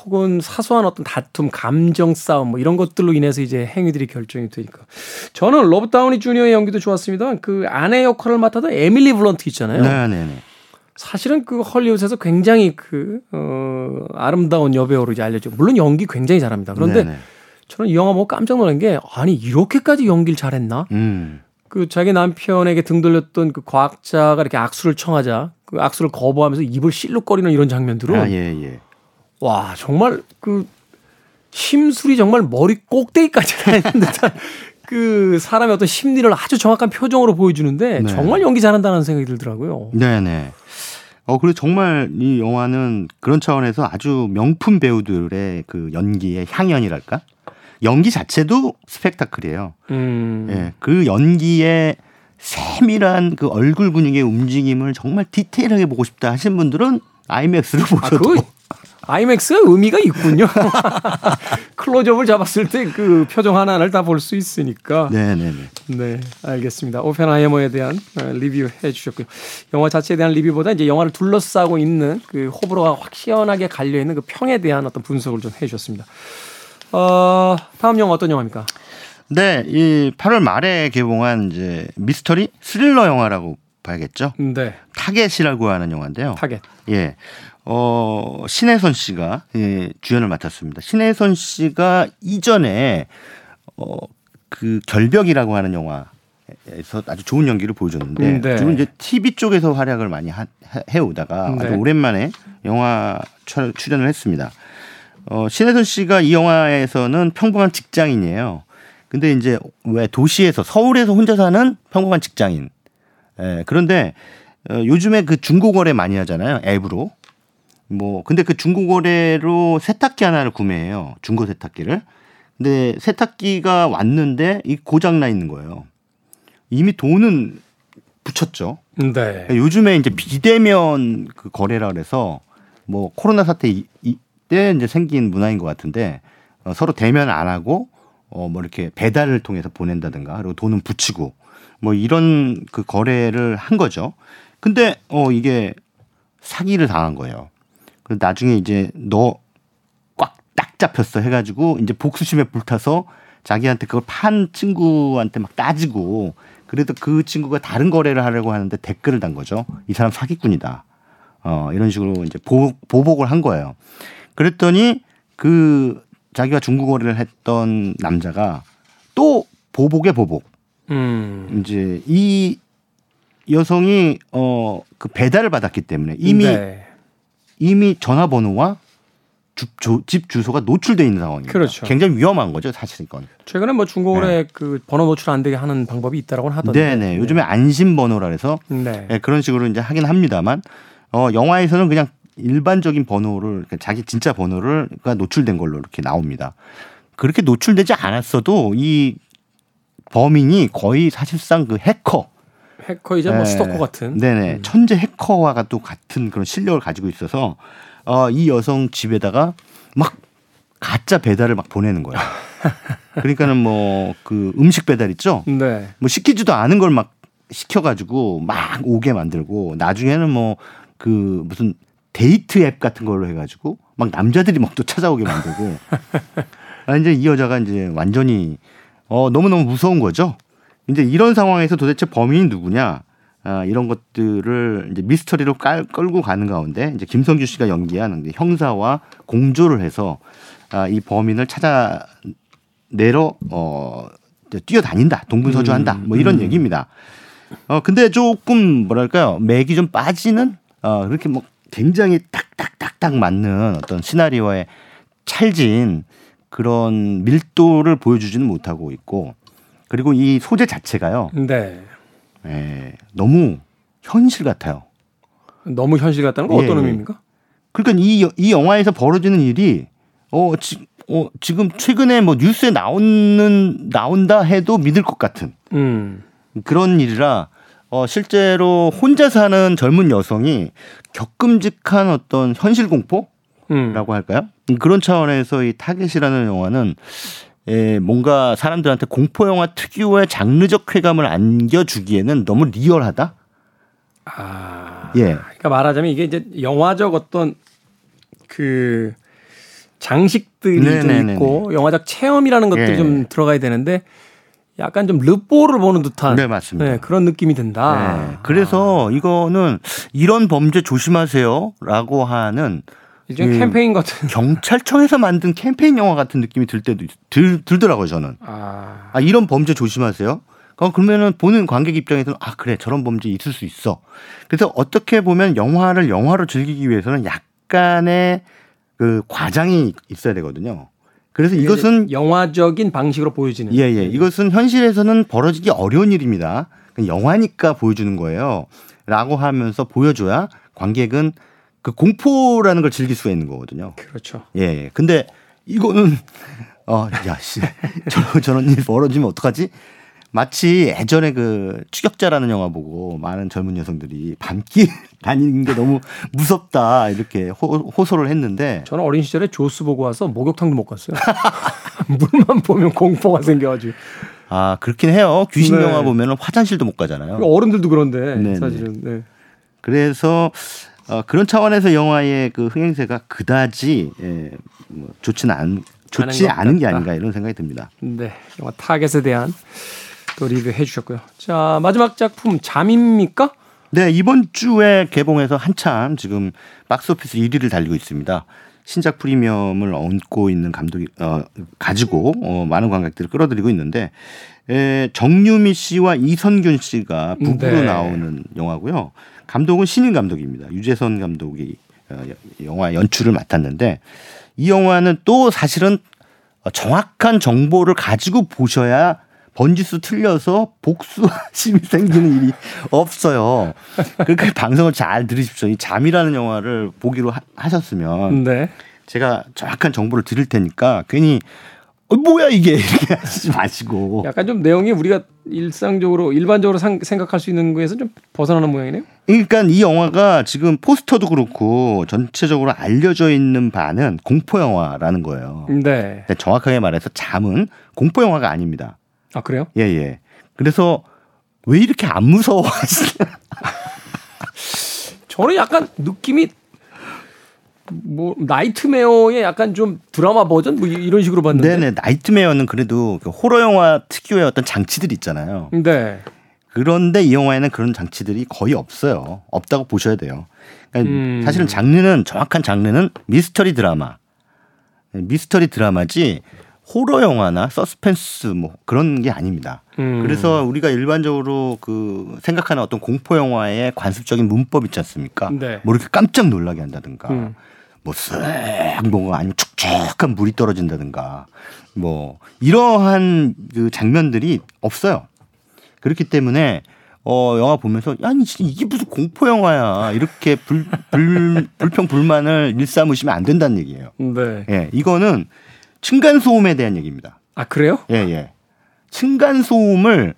혹은 사소한 어떤 다툼, 감정 싸움 뭐 이런 것들로 인해서 이제 행위들이 결정이 되니까. 저는 로버트 다우니 주니어의 연기도 좋았습니다. 그 아내 역할을 맡았던 에밀리 블런트 있잖아요. 네, 네, 네. 사실은 그 헐리우드에서 굉장히 그, 어, 아름다운 여배우로 이제 알려져. 물론 연기 굉장히 잘합니다. 그런데 네네. 저는 이 영화 보고 깜짝 놀란 게 아니, 이렇게까지 연기를 잘했나? 음. 그 자기 남편에게 등 돌렸던 그 과학자가 이렇게 악수를 청하자 그 악수를 거부하면서 입을 실룩거리는 이런 장면들은 아, 예, 예. 와 정말 그 심술이 정말 머리 꼭대기까지 나 있는 (laughs) 듯한 그 사람의 어떤 심리를 아주 정확한 표정으로 보여주는데 네. 정말 연기 잘한다는 생각이 들더라고요. 네네. 어, 그리고 정말 이 영화는 그런 차원에서 아주 명품 배우들의 그 연기의 향연이랄까? 연기 자체도 스펙타클이에요. 음. 예, 그 연기의 세밀한 그 얼굴 근육의 움직임을 정말 디테일하게 보고 싶다 하신 분들은 아이맥스를 보셔도 아, 아이맥스가 의미가 있군요. (laughs) 클로즈업을 잡았을 때 그 표정 하나를 다 볼 수 있으니까. 네네네. 네, 알겠습니다. 오펜하이머에 대한 어, 리뷰 해주셨고요. 영화 자체에 대한 리뷰보다 이제 영화를 둘러싸고 있는 그 호불호가 확 시원하게 갈려 있는 그 평에 대한 어떤 분석을 좀 해주셨습니다. 어, 다음 영화 어떤 영화입니까? 네, 이 8월 말에 개봉한 이제 미스터리 스릴러 영화라고 봐야겠죠. 네. 타겟이라고 하는 영화인데요. 타겟. 예. 어, 신혜선 씨가 예, 주연을 맡았습니다. 신혜선 씨가 이전에 어, 그 결백이라고 하는 영화에서 아주 좋은 연기를 보여줬는데 음, 네. 지금 이제 TV 쪽에서 활약을 많이 하, 해오다가 네. 아주 오랜만에 영화 출연을 했습니다. 어, 신혜선 씨가 이 영화에서는 평범한 직장인이에요. 근데 이제 왜 도시에서 서울에서 혼자 사는 평범한 직장인. 예, 그런데 어, 요즘에 그 중고거래 많이 하잖아요. 앱으로. 뭐 근데 그 중고거래로 세탁기 하나를 구매해요. 중고 세탁기를. 근데 세탁기가 왔는데 이 고장 나 있는 거예요. 이미 돈은 붙였죠. 네. 요즘에 이제 비대면 그 거래라 그래서 뭐 코로나 사태 이, 이때 이제 생긴 문화인 것 같은데 어, 서로 대면 안 하고 어, 뭐 이렇게 배달을 통해서 보낸다든가 그리고 돈은 붙이고 뭐 이런 그 거래를 한 거죠. 근데 어 이게 사기를 당한 거예요. 그 나중에 이제 너 꽉 딱 잡혔어 해가지고 이제 복수심에 불타서 자기한테 그걸 판 친구한테 막 따지고 그래도 그 친구가 다른 거래를 하려고 하는데 댓글을 단 거죠. 이 사람 사기꾼이다. 어 이런 식으로 이제 보, 보복을 한 거예요. 그랬더니 그 자기가 중국 거래를 했던 남자가 또 보복의 보복. 음. 이제 이 여성이 어 그 배달을 받았기 때문에 이미 네. 이미 전화번호와 집 주소가 노출돼 있는 상황입니다. 그렇죠. 굉장히 위험한 거죠, 사실 이건. 최근에 뭐 중국어에 네. 그 번호 노출 안 되게 하는 방법이 있다라고 하던데. 네네. 네. 요즘에 안심 번호라 해서 네. 네. 그런 식으로 이제 하긴 합니다만 어 영화에서는 그냥 일반적인 번호를 그러니까 자기 진짜 번호를 가 노출된 걸로 이렇게 나옵니다. 그렇게 노출되지 않았어도 이 범인이 거의 사실상 그 해커 해커이자 뭐 네. 뭐 스토커 같은. 네네. 음. 천재 해커와 또 같은 그런 실력을 가지고 있어서 어, 이 여성 집에다가 막 가짜 배달을 막 보내는 거예요. (laughs) 그러니까는 뭐 그 음식 배달 있죠. 네. 뭐 시키지도 않은 걸 막 시켜가지고 막 오게 만들고 나중에는 뭐 그 무슨 데이트 앱 같은 걸로 해가지고 막 남자들이 막 또 찾아오게 만들고. (laughs) 아, 이제 이 여자가 이제 완전히 어, 너무 너무 무서운 거죠. 이제 이런 상황에서 도대체 범인이 누구냐 아, 이런 것들을 이제 미스터리로 깔, 끌고 가는 가운데 이제 김성규 씨가 연기한 형사와 공조를 해서 아, 이 범인을 찾아 내러 어 뛰어다닌다 동분서주한다 음, 뭐 이런 음. 얘기입니다. 어 근데 조금 뭐랄까요 맥이 좀 빠지는 어 그렇게 뭐 굉장히 딱딱딱딱 맞는 어떤 시나리오에 찰진 그런 밀도를 보여주지는 못하고 있고 그리고 이 소재 자체가요. 네. 예, 너무 현실 같아요. 너무 현실 같다는 건 예, 어떤 의미입니까? 그러니까 이, 이 영화에서 벌어지는 일이 어, 지, 어, 지금 최근에 뭐 뉴스에 나오는 나온다 해도 믿을 것 같은 음. 그런 일이라 어, 실제로 혼자 사는 젊은 여성이 겪음직한 어떤 현실 공포 라고 음. 할까요? 그런 차원에서 이 타겟이라는 영화는 예, 뭔가 사람들한테 공포 영화 특유의 장르적 쾌감을 안겨주기에는 너무 리얼하다. 아, 예. 그러니까 말하자면 이게 이제 영화적 어떤 그 장식들이 네네네네. 좀 있고 영화적 체험이라는 것들이 예. 좀 들어가야 되는데 약간 좀 르뽀를 보는 듯한 네, 맞습니다. 네, 그런 느낌이 든다. 네. 그래서 아. 이거는 이런 범죄 조심하세요라고 하는 일종의 그 캠페인 같은. (laughs) 경찰청에서 만든 캠페인 영화 같은 느낌이 들 때도 들, 들더라고요 저는. 아. 아 이런 범죄 조심하세요? 그러면은 보는 관객 입장에서는 아 그래 저런 범죄 있을 수 있어. 그래서 어떻게 보면 영화를 영화로 즐기기 위해서는 약간의 그 과장이 있어야 되거든요. 그래서 이것은 영화적인 방식으로 보여지는 예예. 예. 이것은 현실에서는 벌어지기 어려운 일입니다. 영화니까 보여주는 거예요. 라고 하면서 보여줘야 관객은 그 공포라는 걸 즐길 수가 있는 거거든요. 그렇죠. 예. 예. 근데 이거는 어, 야, 씨. (laughs) 저런, 저런 일 벌어지면 어떡하지? 마치 예전에 그 추격자라는 영화 보고 많은 젊은 여성들이 밤길 (laughs) 다니는 게 너무 무섭다 이렇게 호, 호소를 했는데 저는 어린 시절에 조스 보고 와서 목욕탕도 못 갔어요. (laughs) 물만 보면 공포가 생겨가지고. 아 그렇긴 해요. 귀신 네. 영화 보면 화장실도 못 가잖아요. 어른들도 그런데 네네. 사실은. 네. 그래서 어, 그런 차원에서 영화의 그 흥행세가 그다지 예, 뭐 좋지는 않 좋지 않은 게 아닌가 이런 생각이 듭니다. 네, 영화 타겟에 대한 또 리뷰 해 주셨고요. 자 마지막 작품 잠입니까? 네 이번 주에 개봉해서 한참 지금 박스오피스 1위를 달리고 있습니다. 신작 프리미엄을 얹고 있는 감독이 어, 가지고 어, 많은 관객들을 끌어들이고 있는데 에, 정유미 씨와 이선균 씨가 부부로 네. 나오는 영화고요. 감독은 신인 감독입니다. 유재선 감독이 어, 영화 연출을 맡았는데 이 영화는 또 사실은 정확한 정보를 가지고 보셔야 번지수 틀려서 복수심이 (laughs) 생기는 일이 없어요. 그러니까 (laughs) 방송을 잘 들으십시오. 이 잠이라는 영화를 보기로 하, 셨으면 네. 제가 정확한 정보를 드릴 테니까 괜히 어, 뭐야 이게 (laughs) 이렇게 하지 마시고 약간 좀 내용이 우리가 일상적으로 일반적으로 상, 생각할 수 있는 거에서 좀 벗어나는 모양이네요. 그러니까 이 영화가 지금 포스터도 그렇고 전체적으로 알려져 있는 바는 공포 영화라는 거예요. 네. 정확하게 말해서 잠은 공포 영화가 아닙니다. 아 그래요? 예 예. 그래서 왜 이렇게 안 무서워하시나? (laughs) 저는 약간 느낌이 뭐 나이트메어의 약간 좀 드라마 버전 뭐 이런 식으로 봤는데. 네네 나이트메어는 그래도 그 호러 영화 특유의 어떤 장치들 있잖아요. 네. 그런데 이 영화에는 그런 장치들이 거의 없어요. 없다고 보셔야 돼요. 그러니까 음. 사실은 장르는 정확한 장르는 미스터리 드라마. 미스터리 드라마지 호러 영화나 서스펜스 뭐 그런 게 아닙니다. 음. 그래서 우리가 일반적으로 그 생각하는 어떤 공포 영화의 관습적인 문법 있지 않습니까? 네. 뭐 이렇게 깜짝 놀라게 한다든가. 음. 뭐쓱 뭐가 아니면 축축한 물이 떨어진다든가 뭐 이러한 그 장면들이 없어요. 그렇기 때문에 어 영화 보면서 아니 이게 무슨 공포 영화야 이렇게 불, 불 (laughs) 불평 불만을 일삼으시면 안 된다는 얘기예요. 네. 예, 이거는 층간 소음에 대한 얘기입니다. 아 그래요? 예, 예. 층간 소음을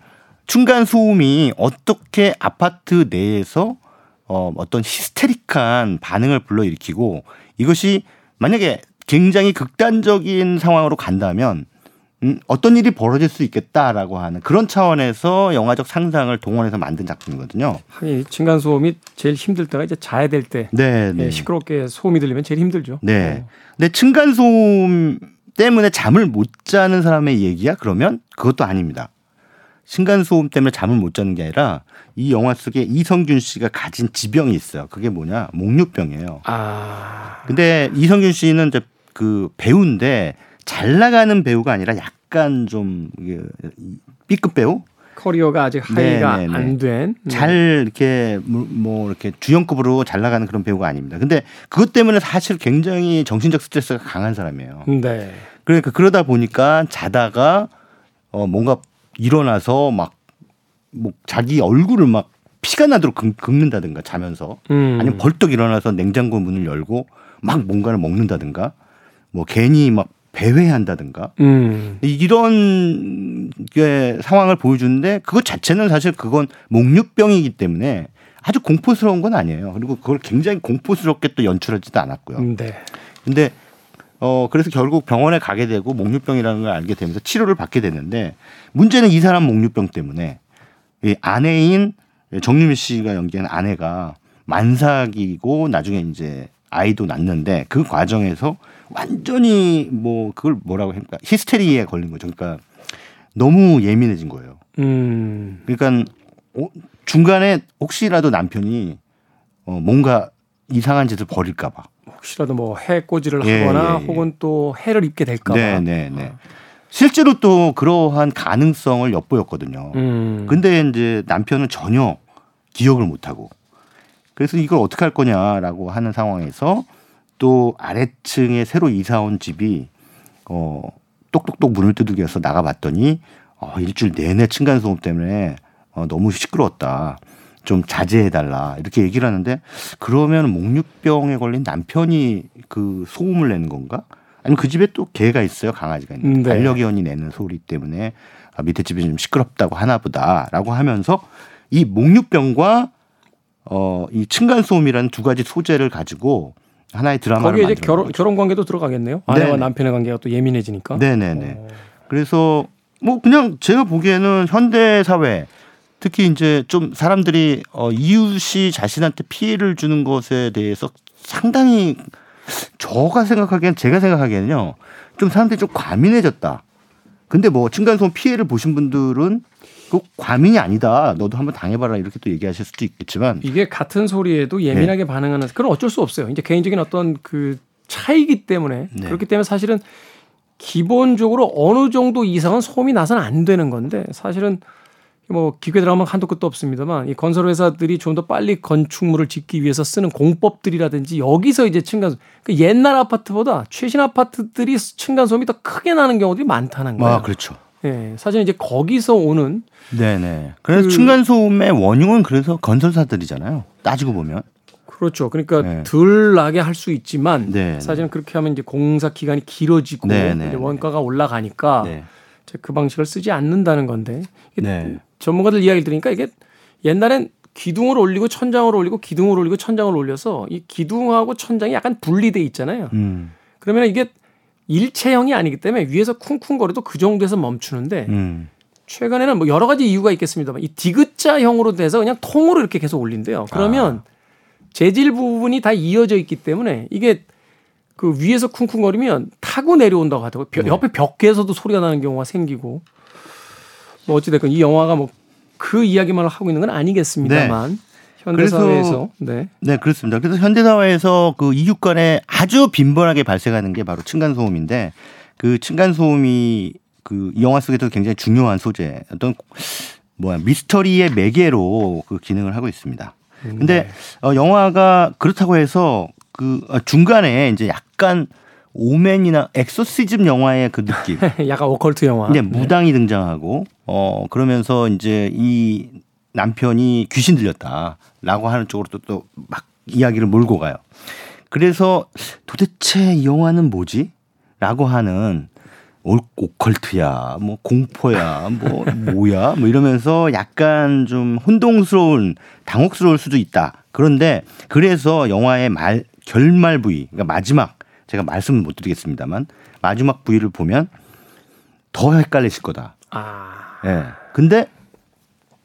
층간 소음이 어떻게 아파트 내에서 어, 어떤 히스테릭한 반응을 불러일으키고 이것이 만약에 굉장히 극단적인 상황으로 간다면 음, 어떤 일이 벌어질 수 있겠다라고 하는 그런 차원에서 영화적 상상을 동원해서 만든 작품이거든요. 하긴 층간 소음이 제일 힘들 때가 이제 자야 될 때. 네, 네. 시끄럽게 소음이 들리면 제일 힘들죠. 네. 어. 근데 층간 소음 때문에 잠을 못 자는 사람의 얘기야? 그러면 그것도 아닙니다. 층간 소음 때문에 잠을 못 자는 게 아니라 이 영화 속에 이성균 씨가 가진 지병이 있어요. 그게 뭐냐? 목류병이에요. 아. 근데 이성균 씨는 이제 그 배우인데 잘 나가는 배우가 아니라 약간 좀 B급 배우? 커리어가 아직 하이가 안 된. 네. 잘 이렇게 뭐 이렇게 주연급으로 잘 나가는 그런 배우가 아닙니다. 근데 그것 때문에 사실 굉장히 정신적 스트레스가 강한 사람이에요. 네. 그러니까 그러다 보니까 자다가 어 뭔가 일어나서 막 뭐 자기 얼굴을 막 피가 나도록 긁, 는다든가 자면서 음. 아니면 벌떡 일어나서 냉장고 문을 열고 막 뭔가를 먹는다든가 뭐 괜히 막 배회한다든가 음. 이런 게 상황을 보여주는데 그것 자체는 사실 그건 목류병이기 때문에 아주 공포스러운 건 아니에요. 그리고 그걸 굉장히 공포스럽게 또 연출하지도 않았고요. 네. 근데 어 그래서 결국 병원에 가게 되고 목류병이라는 걸 알게 되면서 치료를 받게 되는데 문제는 이 사람 목류병 때문에 이 아내인 정유미 씨가 연기한 아내가 만삭이고 나중에 이제 아이도 낳는데 그 과정에서 완전히 뭐 그걸 뭐라고 합니까 히스테리에 걸린 거죠. 그러니까 너무 예민해진 거예요. 음. 그러니까 중간에 혹시라도 남편이 어 뭔가 이상한 짓을 벌일까봐. 혹시라도 뭐 해꼬지를 예, 하거나 예, 예. 혹은 또 해를 입게 될까봐. 네, 네, 네. 실제로 또 그러한 가능성을 엿보였거든요. 음. 근데 이제 남편은 전혀 기억을 못하고 그래서 이걸 어떻게 할 거냐라고 하는 상황에서 또 아래층에 새로 이사 온 집이 어 똑똑똑 문을 두들겨서 나가봤더니 어 일주일 내내 층간 소음 때문에 어 너무 시끄러웠다. 좀 자제해달라 이렇게 얘기를 하는데 그러면 목류병에 걸린 남편이 그 소음을 내는 건가? 아니면 그 집에 또 개가 있어요 강아지가 있는 네. 반려견이 내는 소리 때문에 아, 밑에 집이 좀 시끄럽다고 하나보다라고 하면서 이 목류병과 어, 이 층간 소음이라는 두 가지 소재를 가지고 하나의 드라마를 거기에 이제 결혼 결혼 관계도 들어가겠네요. 아내와 네네. 남편의 관계가 또 예민해지니까. 네네네. 어. 그래서 뭐 그냥 제가 보기에는 현대 사회 특히 이제 좀 사람들이 어, 이웃이 자신한테 피해를 주는 것에 대해서 상당히 저가 생각하기엔 제가 생각하기에는요 좀 사람들이 좀 과민해졌다. 근데 뭐 층간소음 피해를 보신 분들은 그 과민이 아니다. 너도 한번 당해봐라 이렇게 또 얘기하실 수도 있겠지만 이게 같은 소리에도 예민하게 네. 반응하는 그건 어쩔 수 없어요. 이제 개인적인 어떤 그 차이기 때문에 네. 그렇기 때문에 사실은 기본적으로 어느 정도 이상은 소음이 나서는 안 되는 건데 사실은 뭐 기계 들어가면 한도 끝도 없습니다만 이 건설 회사들이 좀 더 빨리 건축물을 짓기 위해서 쓰는 공법들이라든지 여기서 이제 층간 그 옛날 아파트보다 최신 아파트들이 층간 소음이 더 크게 나는 경우들이 많다는 거예요. 아, 그렇죠. 예, 사실 이제 거기서 오는 네네. 그래서 그, 층간 소음의 원흉은 그래서 건설사들이잖아요. 따지고 보면. 그렇죠. 그러니까 네. 덜 나게 할 수 있지만 네, 네. 사실은 그렇게 하면 이제 공사 기간이 길어지고 네, 네 이제 원가가 올라가니까 그 방식을 쓰지 않는다는 건데 전문가들 이야기를 들으니까 이게 옛날엔 기둥을 올리고 천장을 올리고 기둥을 올리고 천장을 올려서 이 기둥하고 천장이 약간 분리돼 있잖아요. 음. 그러면 이게 일체형이 아니기 때문에 위에서 쿵쿵거려도 그 정도에서 멈추는데 음. 최근에는 뭐 여러 가지 이유가 있겠습니다만 이 디귿자형으로 돼서 그냥 통으로 이렇게 계속 올린대요. 그러면 아. 재질 부분이 다 이어져 있기 때문에 이게 그 위에서 쿵쿵거리면 타고 내려온다고 하더라고요. 네. 옆에 벽에서도 소리가 나는 경우가 생기고 뭐 어찌됐건 이 영화가 뭐 그 이야기만 하고 있는 건 아니겠습니다만 네. 현대사회에서 네. 네 그렇습니다. 그래서 현대사회에서 그 이웃 간에 아주 빈번하게 발생하는 게 바로 층간 소음인데 그 층간 소음이 그 영화 속에서 굉장히 중요한 소재 어떤 뭐야 미스터리의 매개로 그 기능을 하고 있습니다. 근데 네. 어, 영화가 그렇다고 해서 그 어, 중간에 이제 약간 오맨이나 엑소시즘 영화의 그 느낌. (laughs) 약간 오컬트 영화. 네, 무당이 등장하고 어 그러면서 이제 이 남편이 귀신 들렸다라고 하는 쪽으로 또막 이야기를 몰고 가요. 그래서 도대체 이 영화는 뭐지? 라고 하는 오컬트야, 뭐 공포야, 뭐 (laughs) 뭐야, 뭐 이러면서 약간 좀 혼동스러운, 당혹스러울 수도 있다. 그런데 그래서 영화의 말 결말 부위, 그러니까 마지막 제가 말씀을 못 드리겠습니다만 마지막 부위를 보면 더 헷갈리실 거다. 아. 예. 네. 근데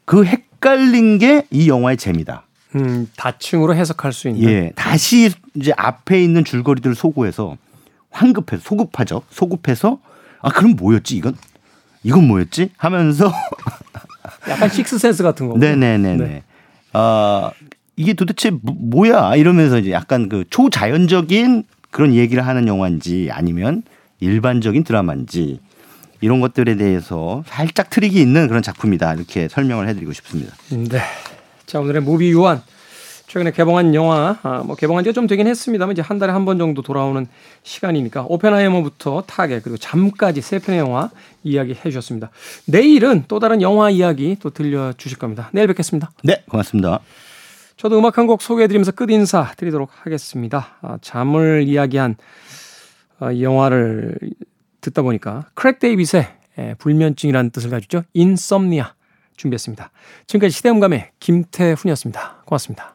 그 헷갈린 게 이 영화의 재미다. 음, 다층으로 해석할 수 있는. 예. 다시 이제 앞에 있는 줄거리들을 소구해서 황급해서 소급하죠. 소급해서 아 그럼 뭐였지 이건? 이건 뭐였지? 하면서 (laughs) 약간 식스센스 같은 거. 네네네네. 네. 아 이게 도대체 뭐, 야 이러면서 이제 약간 그 초자연적인 그런 얘기를 하는 영화인지 아니면 일반적인 드라마인지 이런 것들에 대해서 살짝 트릭이 있는 그런 작품이다 이렇게 설명을 해드리고 싶습니다. 네. 자 오늘의 무비 요한 최근에 개봉한 영화, 아, 뭐 개봉한 지가 좀 되긴 했습니다만 이제 한 달에 한 번 정도 돌아오는 시간이니까 오펜하이머부터 타겟 그리고 잠까지 세 편의 영화 이야기 해주셨습니다. 내일은 또 다른 영화 이야기 또 들려주실 겁니다. 내일 뵙겠습니다. 네, 고맙습니다. 저도 음악 한 곡 소개해드리면서 끝 인사 드리도록 하겠습니다. 아, 잠을 이야기한 아, 영화를 듣다 보니까 Craig David의 예, 불면증이라는 뜻을 가지죠. Insomnia 준비했습니다. 지금까지 시대음감의 김태훈이었습니다. 고맙습니다.